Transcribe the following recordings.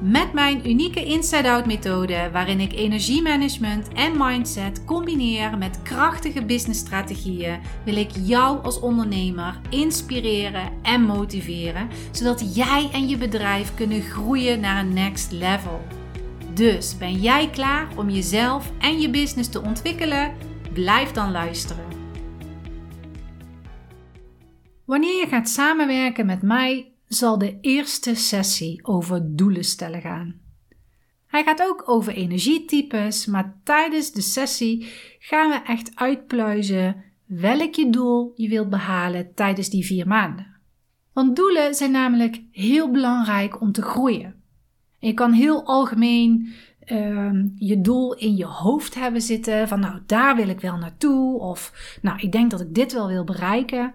Met mijn unieke inside-out methode, waarin ik energiemanagement en mindset combineer met krachtige businessstrategieën, wil ik jou als ondernemer inspireren en motiveren, zodat jij en je bedrijf kunnen groeien naar een next level. Dus ben jij klaar om jezelf en je business te ontwikkelen? Blijf dan luisteren. Wanneer je gaat samenwerken met mij, zal de eerste sessie over doelen stellen gaan. Hij gaat ook over energietypes, maar tijdens de sessie gaan we echt uitpluizen welk je doel je wilt behalen tijdens die vier maanden. Want doelen zijn namelijk heel belangrijk om te groeien. je kan heel algemeen uh, je doel in je hoofd hebben zitten van nou daar wil ik wel naartoe of nou ik denk dat ik dit wel wil bereiken.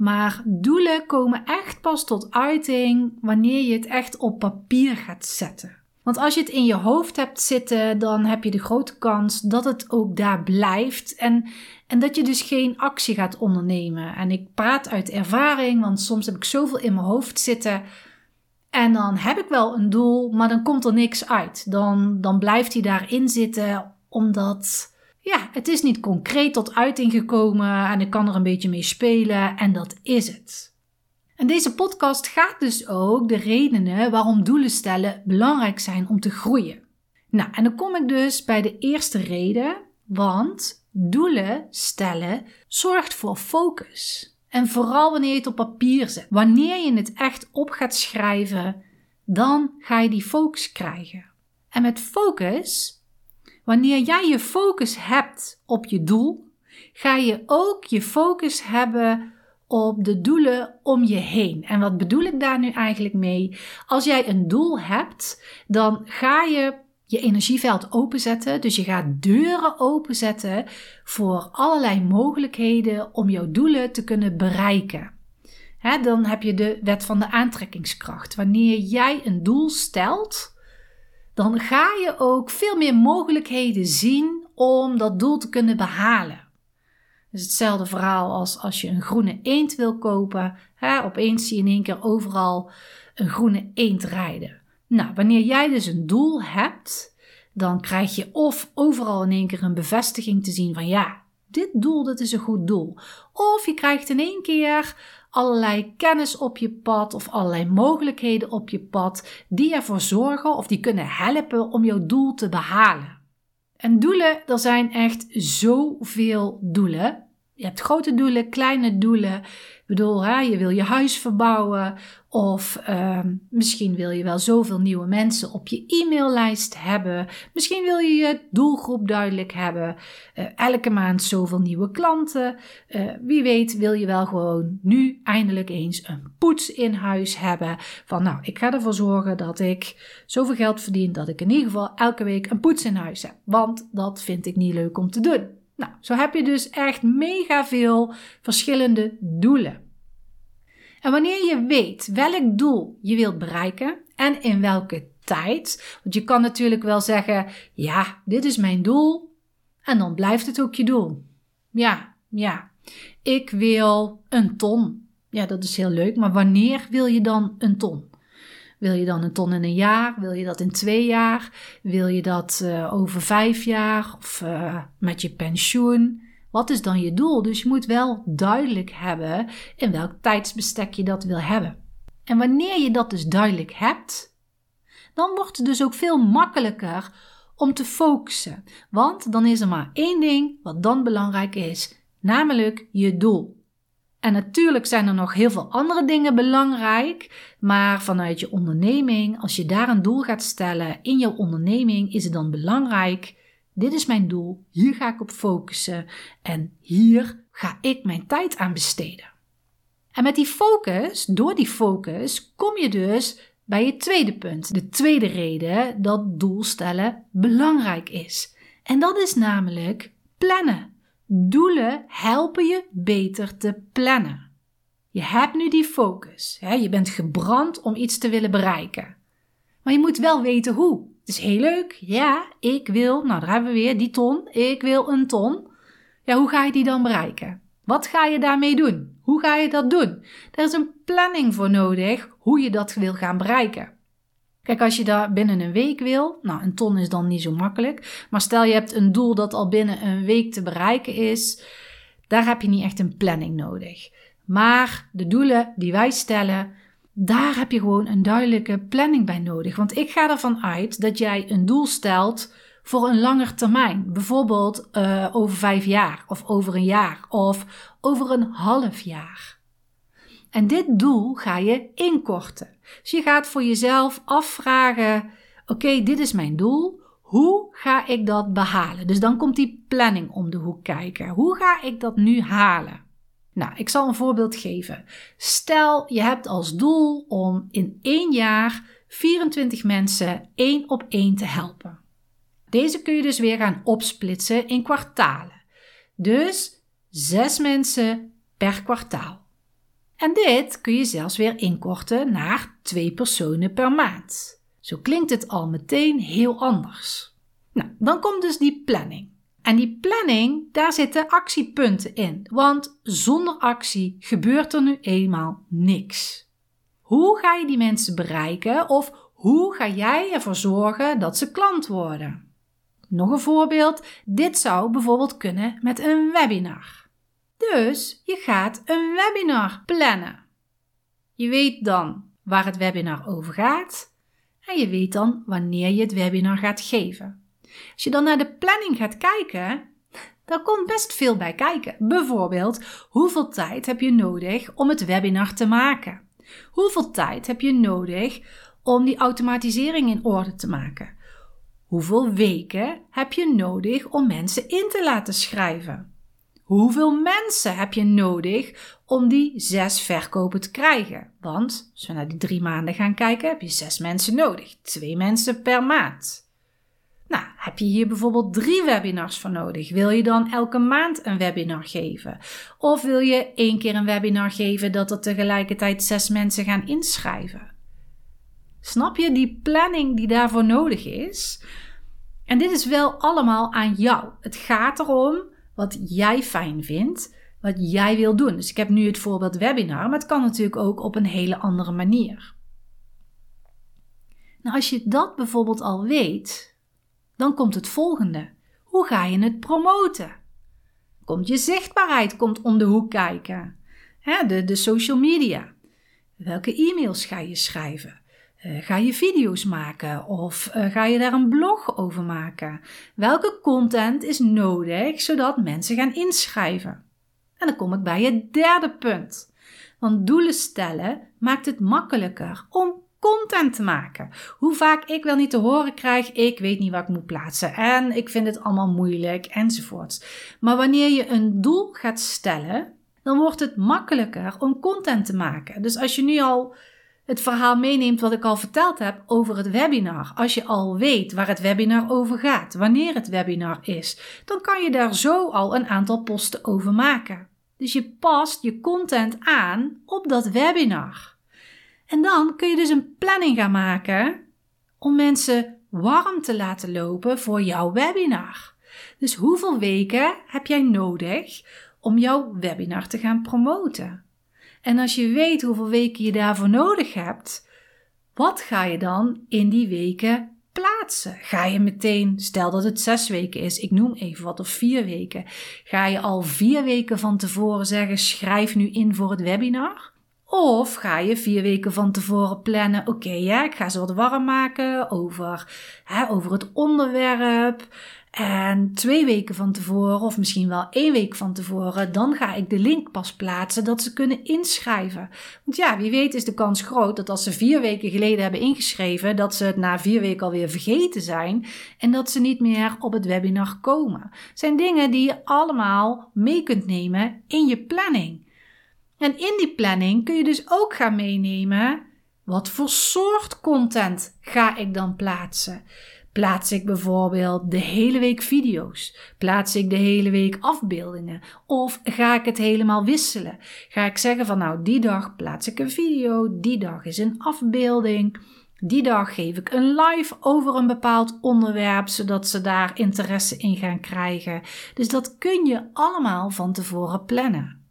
Maar doelen komen echt pas tot uiting wanneer je het echt op papier gaat zetten. Want als je het in je hoofd hebt zitten, dan heb je de grote kans dat het ook daar blijft en, en dat je dus geen actie gaat ondernemen. En ik praat uit ervaring, want soms heb ik zoveel in mijn hoofd zitten en dan heb ik wel een doel, maar dan komt er niks uit. Dan, dan blijft hij daarin zitten omdat ja, het is niet concreet tot uiting gekomen en ik kan er een beetje mee spelen en dat is het. En deze podcast gaat dus ook de redenen waarom doelen stellen belangrijk zijn om te groeien. Nou, en dan kom ik dus bij de eerste reden, want doelen stellen zorgt voor focus. En vooral wanneer je het op papier zet. Wanneer je het echt op gaat schrijven, dan ga je die focus krijgen. En met focus Wanneer jij je focus hebt op je doel, ga je ook je focus hebben op de doelen om je heen. En wat bedoel ik daar nu eigenlijk mee? Als jij een doel hebt, dan ga je je energieveld openzetten. Dus je gaat deuren openzetten voor allerlei mogelijkheden om jouw doelen te kunnen bereiken. dan heb je de wet van de aantrekkingskracht. Wanneer jij een doel stelt, dan ga je ook veel meer mogelijkheden zien om dat doel te kunnen behalen. Dus hetzelfde verhaal als als je een groene eend wil kopen. Hè, opeens zie je in één keer overal een groene eend rijden. Nou, wanneer jij dus een doel hebt, dan krijg je of overal in één keer een bevestiging te zien van ja, dit doel, dat is een goed doel. Of je krijgt in één keer allerlei kennis op je pad of allerlei mogelijkheden op je pad die ervoor zorgen of die kunnen helpen om jouw doel te behalen. En doelen, er zijn echt zoveel doelen. Je hebt grote doelen, kleine doelen. Ik bedoel, hè, je wil je huis verbouwen of uh, misschien wil je wel zoveel nieuwe mensen op je e-maillijst hebben. Misschien wil je je doelgroep duidelijk hebben. Uh, elke maand zoveel nieuwe klanten. Uh, wie weet wil je wel gewoon nu eindelijk eens een poets in huis hebben. Van nou, ik ga ervoor zorgen dat ik zoveel geld verdien dat ik in ieder geval elke week een poets in huis heb. Want dat vind ik niet leuk om te doen. Nou, zo heb je dus echt mega veel verschillende doelen. En wanneer je weet welk doel je wilt bereiken en in welke tijd, want je kan natuurlijk wel zeggen: ja, dit is mijn doel, en dan blijft het ook je doel. Ja, ja, ik wil een ton. Ja, dat is heel leuk, maar wanneer wil je dan een ton? Wil je dan een ton in een jaar? Wil je dat in twee jaar? Wil je dat uh, over vijf jaar of uh, met je pensioen? Wat is dan je doel? Dus je moet wel duidelijk hebben in welk tijdsbestek je dat wil hebben. En wanneer je dat dus duidelijk hebt, dan wordt het dus ook veel makkelijker om te focussen. Want dan is er maar één ding wat dan belangrijk is, namelijk je doel. En natuurlijk zijn er nog heel veel andere dingen belangrijk, maar vanuit je onderneming, als je daar een doel gaat stellen in jouw onderneming, is het dan belangrijk dit is mijn doel, hier ga ik op focussen en hier ga ik mijn tijd aan besteden. En met die focus, door die focus, kom je dus bij je tweede punt. De tweede reden dat doelstellen belangrijk is. En dat is namelijk plannen. Doelen helpen je beter te plannen. Je hebt nu die focus. Hè? Je bent gebrand om iets te willen bereiken. Maar je moet wel weten hoe. Het is heel leuk. Ja, ik wil, nou daar hebben we weer die ton. Ik wil een ton. Ja, hoe ga je die dan bereiken? Wat ga je daarmee doen? Hoe ga je dat doen? Er is een planning voor nodig hoe je dat wil gaan bereiken. Kijk, als je daar binnen een week wil, nou een ton is dan niet zo makkelijk, maar stel je hebt een doel dat al binnen een week te bereiken is, daar heb je niet echt een planning nodig. Maar de doelen die wij stellen, daar heb je gewoon een duidelijke planning bij nodig. Want ik ga ervan uit dat jij een doel stelt voor een langer termijn. Bijvoorbeeld uh, over vijf jaar, of over een jaar, of over een half jaar. En dit doel ga je inkorten. Dus je gaat voor jezelf afvragen: oké, dit is mijn doel. Hoe ga ik dat behalen? Dus dan komt die planning om de hoek kijken. Hoe ga ik dat nu halen? Nou, ik zal een voorbeeld geven. Stel, je hebt als doel om in één jaar 24 mensen één op één te helpen. Deze kun je dus weer gaan opsplitsen in kwartalen. Dus zes mensen per kwartaal. En dit kun je zelfs weer inkorten naar twee personen per maand. Zo klinkt het al meteen heel anders. Nou, dan komt dus die planning. En die planning, daar zitten actiepunten in, want zonder actie gebeurt er nu eenmaal niks. Hoe ga je die mensen bereiken of hoe ga jij ervoor zorgen dat ze klant worden? Nog een voorbeeld, dit zou bijvoorbeeld kunnen met een webinar. Dus je gaat een webinar plannen. Je weet dan waar het webinar over gaat en je weet dan wanneer je het webinar gaat geven. Als je dan naar de planning gaat kijken, dan komt best veel bij kijken. Bijvoorbeeld, hoeveel tijd heb je nodig om het webinar te maken? Hoeveel tijd heb je nodig om die automatisering in orde te maken? Hoeveel weken heb je nodig om mensen in te laten schrijven? Hoeveel mensen heb je nodig om die zes verkopen te krijgen? Want als we naar die drie maanden gaan kijken, heb je zes mensen nodig. Twee mensen per maand. Nou, heb je hier bijvoorbeeld drie webinars voor nodig? Wil je dan elke maand een webinar geven? Of wil je één keer een webinar geven dat er tegelijkertijd zes mensen gaan inschrijven? Snap je die planning die daarvoor nodig is? En dit is wel allemaal aan jou. Het gaat erom wat jij fijn vindt, wat jij wil doen. Dus ik heb nu het voorbeeld webinar, maar het kan natuurlijk ook op een hele andere manier. Nou, als je dat bijvoorbeeld al weet, dan komt het volgende. Hoe ga je het promoten? Komt je zichtbaarheid komt om de hoek kijken? de, de social media. Welke e-mails ga je schrijven? Uh, ga je video's maken of uh, ga je daar een blog over maken? Welke content is nodig zodat mensen gaan inschrijven? En dan kom ik bij het derde punt. Want doelen stellen maakt het makkelijker om content te maken. Hoe vaak ik wel niet te horen krijg, ik weet niet wat ik moet plaatsen en ik vind het allemaal moeilijk enzovoorts. Maar wanneer je een doel gaat stellen, dan wordt het makkelijker om content te maken. Dus als je nu al het verhaal meeneemt wat ik al verteld heb over het webinar. Als je al weet waar het webinar over gaat, wanneer het webinar is, dan kan je daar zo al een aantal posten over maken. Dus je past je content aan op dat webinar. En dan kun je dus een planning gaan maken om mensen warm te laten lopen voor jouw webinar. Dus hoeveel weken heb jij nodig om jouw webinar te gaan promoten? En als je weet hoeveel weken je daarvoor nodig hebt, wat ga je dan in die weken plaatsen? Ga je meteen, stel dat het zes weken is, ik noem even wat, of vier weken, ga je al vier weken van tevoren zeggen: schrijf nu in voor het webinar? Of ga je vier weken van tevoren plannen: oké, ja, ik ga ze wat warm maken over, hè, over het onderwerp. En twee weken van tevoren, of misschien wel één week van tevoren, dan ga ik de link pas plaatsen dat ze kunnen inschrijven. Want ja, wie weet is de kans groot dat als ze vier weken geleden hebben ingeschreven, dat ze het na vier weken alweer vergeten zijn en dat ze niet meer op het webinar komen. Het zijn dingen die je allemaal mee kunt nemen in je planning. En in die planning kun je dus ook gaan meenemen wat voor soort content ga ik dan plaatsen. Plaats ik bijvoorbeeld de hele week video's? Plaats ik de hele week afbeeldingen? Of ga ik het helemaal wisselen? Ga ik zeggen van nou, die dag plaats ik een video, die dag is een afbeelding. Die dag geef ik een live over een bepaald onderwerp, zodat ze daar interesse in gaan krijgen. Dus dat kun je allemaal van tevoren plannen.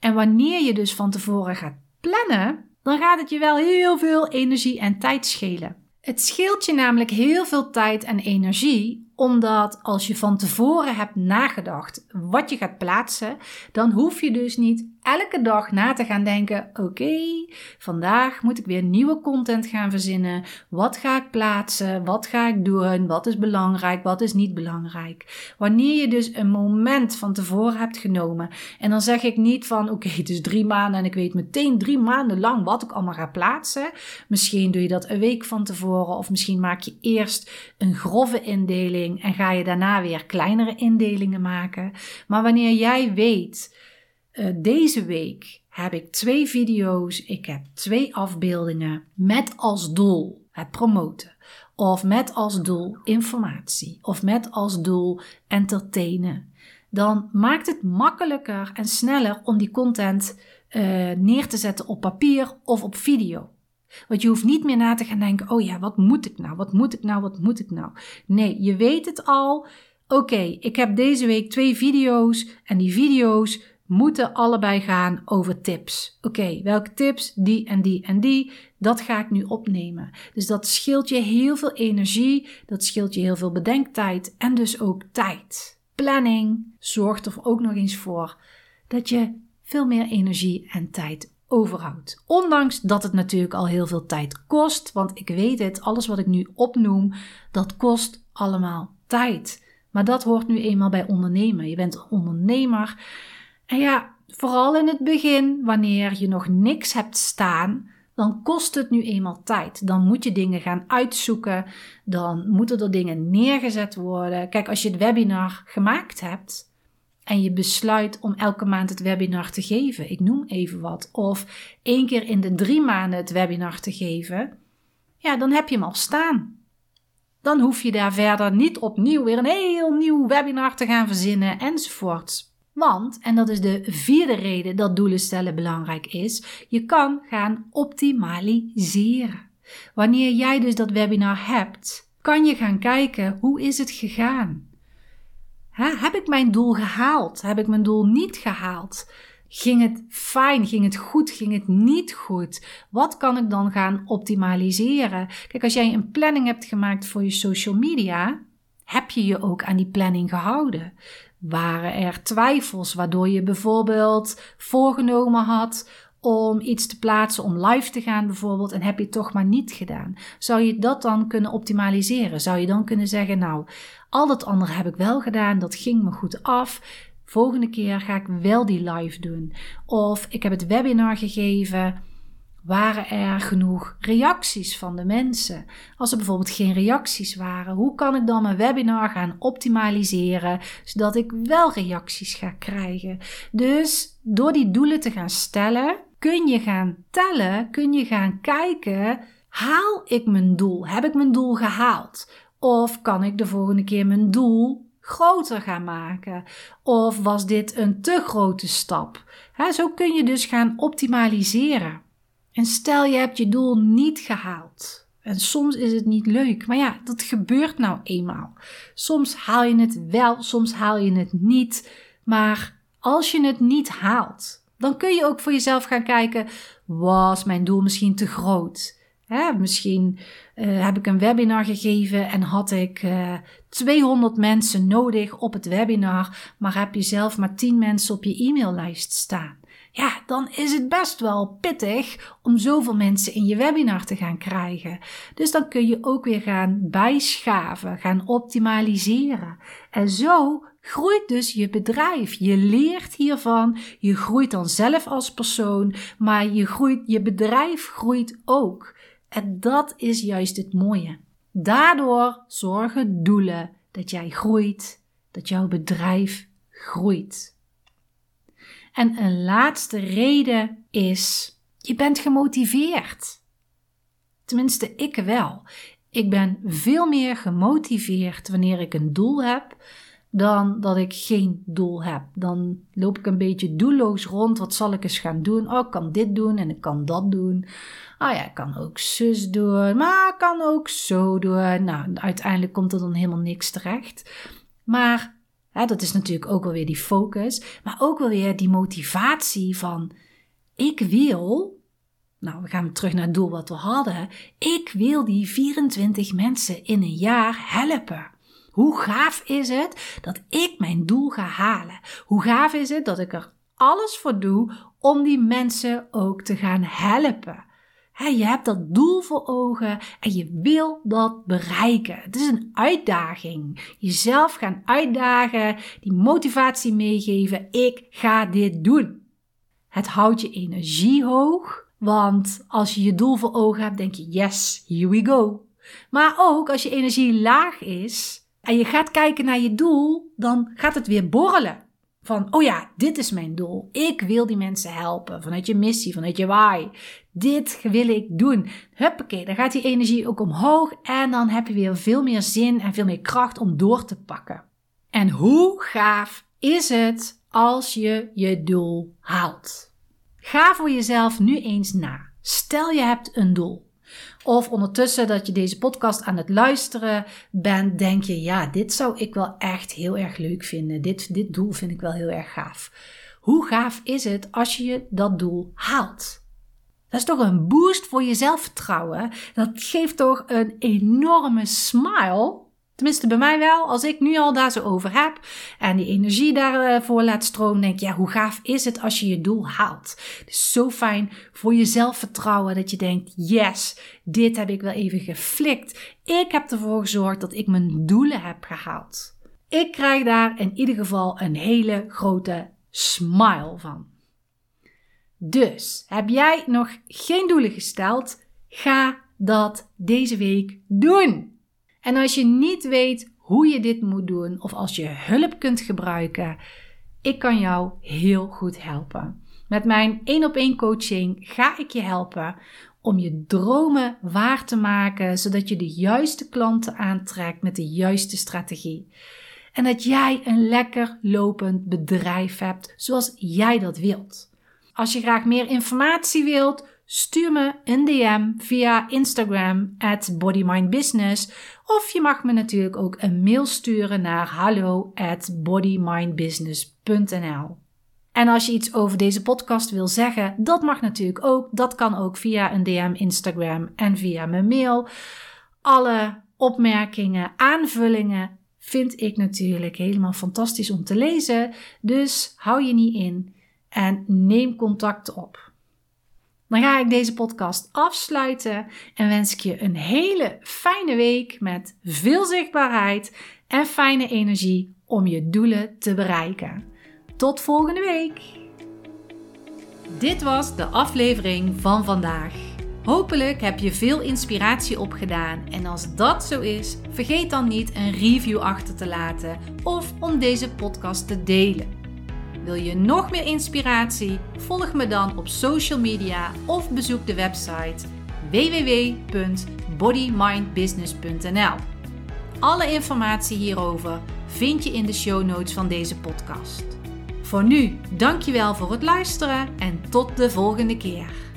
En wanneer je dus van tevoren gaat plannen, dan gaat het je wel heel veel energie en tijd schelen. Het scheelt je namelijk heel veel tijd en energie omdat als je van tevoren hebt nagedacht wat je gaat plaatsen, dan hoef je dus niet elke dag na te gaan denken: oké, vandaag moet ik weer nieuwe content gaan verzinnen. Wat ga ik plaatsen? Wat ga ik doen? Wat is belangrijk? Wat is niet belangrijk? Wanneer je dus een moment van tevoren hebt genomen, en dan zeg ik niet van: oké, het is drie maanden en ik weet meteen drie maanden lang wat ik allemaal ga plaatsen. Misschien doe je dat een week van tevoren, of misschien maak je eerst een grove indeling en ga je daarna weer kleinere indelingen maken. Maar wanneer jij weet, uh, deze week heb ik twee video's, ik heb twee afbeeldingen met als doel het promoten. Of met als doel informatie. Of met als doel entertainen. Dan maakt het makkelijker en sneller om die content uh, neer te zetten op papier of op video. Want je hoeft niet meer na te gaan denken: oh ja, wat moet ik nou? Wat moet ik nou? Wat moet ik nou? Nee, je weet het al. Oké, ik heb deze week twee video's en die video's moeten allebei gaan over tips. Oké, welke tips? Die en die en die. Dat ga ik nu opnemen. Dus dat scheelt je heel veel energie, dat scheelt je heel veel bedenktijd en dus ook tijd. Planning zorgt er ook nog eens voor dat je veel meer energie en tijd overhoudt. Ondanks dat het natuurlijk al heel veel tijd kost, want ik weet het, alles wat ik nu opnoem, dat kost allemaal tijd. Maar dat hoort nu eenmaal bij ondernemen. Je bent ondernemer. En ja, vooral in het begin, wanneer je nog niks hebt staan, dan kost het nu eenmaal tijd. Dan moet je dingen gaan uitzoeken. Dan moeten er dingen neergezet worden. Kijk, als je het webinar gemaakt hebt, en je besluit om elke maand het webinar te geven, ik noem even wat, of één keer in de drie maanden het webinar te geven, ja, dan heb je hem al staan. Dan hoef je daar verder niet opnieuw weer een heel nieuw webinar te gaan verzinnen enzovoorts. Want, en dat is de vierde reden dat doelen stellen belangrijk is, je kan gaan optimaliseren. Wanneer jij dus dat webinar hebt, kan je gaan kijken hoe is het gegaan? heb ik mijn doel gehaald? Heb ik mijn doel niet gehaald? Ging het fijn? Ging het goed? Ging het niet goed? Wat kan ik dan gaan optimaliseren? Kijk, als jij een planning hebt gemaakt voor je social media, heb je je ook aan die planning gehouden? Waren er twijfels waardoor je bijvoorbeeld voorgenomen had om iets te plaatsen, om live te gaan bijvoorbeeld, en heb je het toch maar niet gedaan? Zou je dat dan kunnen optimaliseren? Zou je dan kunnen zeggen, nou, al dat andere heb ik wel gedaan, dat ging me goed af. Volgende keer ga ik wel die live doen. Of ik heb het webinar gegeven. Waren er genoeg reacties van de mensen? Als er bijvoorbeeld geen reacties waren, hoe kan ik dan mijn webinar gaan optimaliseren zodat ik wel reacties ga krijgen? Dus door die doelen te gaan stellen, kun je gaan tellen, kun je gaan kijken: haal ik mijn doel? Heb ik mijn doel gehaald? Of kan ik de volgende keer mijn doel groter gaan maken? Of was dit een te grote stap? zo kun je dus gaan optimaliseren. En stel je hebt je doel niet gehaald. En soms is het niet leuk, maar ja, dat gebeurt nou eenmaal. Soms haal je het wel, soms haal je het niet. Maar als je het niet haalt, dan kun je ook voor jezelf gaan kijken: was mijn doel misschien te groot? Misschien uh, heb ik een webinar gegeven en had ik uh, eh, 200 mensen nodig op het webinar, maar heb je zelf maar 10 mensen op je e-maillijst staan. Ja, dan is het best wel pittig om zoveel mensen in je webinar te gaan krijgen. Dus dan kun je ook weer gaan bijschaven, gaan optimaliseren. En zo groeit dus je bedrijf. Je leert hiervan, je groeit dan zelf als persoon, maar je, groeit, je bedrijf groeit ook. En dat is juist het mooie. Daardoor zorgen doelen dat jij groeit, dat jouw bedrijf groeit. En een laatste reden is: je bent gemotiveerd. Tenminste, ik wel. Ik ben veel meer gemotiveerd wanneer ik een doel heb dan dat ik geen doel heb. Dan loop ik een beetje doelloos rond. Wat zal ik eens gaan doen? Oh, ik kan dit doen en ik kan dat doen. Ah ja, ik kan ook zus doen, maar ik kan ook zo doen. Nou, uiteindelijk komt er dan helemaal niks terecht. Maar hè, dat is natuurlijk ook wel weer die focus, maar ook wel weer die motivatie van ik wil. Nou, we gaan terug naar het doel wat we hadden. Ik wil die 24 mensen in een jaar helpen. Hoe gaaf is het dat ik mijn doel ga halen? Hoe gaaf is het dat ik er alles voor doe om die mensen ook te gaan helpen? Je hebt dat doel voor ogen en je wil dat bereiken. Het is een uitdaging. Jezelf gaan uitdagen, die motivatie meegeven. Ik ga dit doen. Het houdt je energie hoog, want als je je doel voor ogen hebt, denk je: yes, here we go. Maar ook als je energie laag is, en je gaat kijken naar je doel, dan gaat het weer borrelen. Van, oh ja, dit is mijn doel. Ik wil die mensen helpen. Vanuit je missie, vanuit je why. Dit wil ik doen. Huppakee, dan gaat die energie ook omhoog. En dan heb je weer veel meer zin en veel meer kracht om door te pakken. En hoe gaaf is het als je je doel haalt? Ga voor jezelf nu eens na. Stel je hebt een doel. Of ondertussen dat je deze podcast aan het luisteren bent, denk je, ja, dit zou ik wel echt heel erg leuk vinden. Dit, dit doel vind ik wel heel erg gaaf. Hoe gaaf is het als je dat doel haalt? Dat is toch een boost voor je zelfvertrouwen. Dat geeft toch een enorme smile Tenminste, bij mij wel. Als ik nu al daar zo over heb en die energie daarvoor laat stromen, denk ik, ja, hoe gaaf is het als je je doel haalt? Het is zo fijn voor je zelfvertrouwen dat je denkt, yes, dit heb ik wel even geflikt. Ik heb ervoor gezorgd dat ik mijn doelen heb gehaald. Ik krijg daar in ieder geval een hele grote smile van. Dus, heb jij nog geen doelen gesteld? Ga dat deze week doen. En als je niet weet hoe je dit moet doen of als je hulp kunt gebruiken, ik kan jou heel goed helpen. Met mijn 1 op 1 coaching ga ik je helpen om je dromen waar te maken, zodat je de juiste klanten aantrekt met de juiste strategie. En dat jij een lekker lopend bedrijf hebt zoals jij dat wilt. Als je graag meer informatie wilt, Stuur me een DM via Instagram at bodymindbusiness of je mag me natuurlijk ook een mail sturen naar hallo at bodymindbusiness.nl. En als je iets over deze podcast wil zeggen, dat mag natuurlijk ook. Dat kan ook via een DM Instagram en via mijn mail. Alle opmerkingen, aanvullingen vind ik natuurlijk helemaal fantastisch om te lezen. Dus hou je niet in en neem contact op. Dan ga ik deze podcast afsluiten en wens ik je een hele fijne week met veel zichtbaarheid en fijne energie om je doelen te bereiken. Tot volgende week. Dit was de aflevering van vandaag. Hopelijk heb je veel inspiratie opgedaan en als dat zo is, vergeet dan niet een review achter te laten of om deze podcast te delen. Wil je nog meer inspiratie? Volg me dan op social media of bezoek de website www.bodymindbusiness.nl. Alle informatie hierover vind je in de show notes van deze podcast. Voor nu, dankjewel voor het luisteren en tot de volgende keer.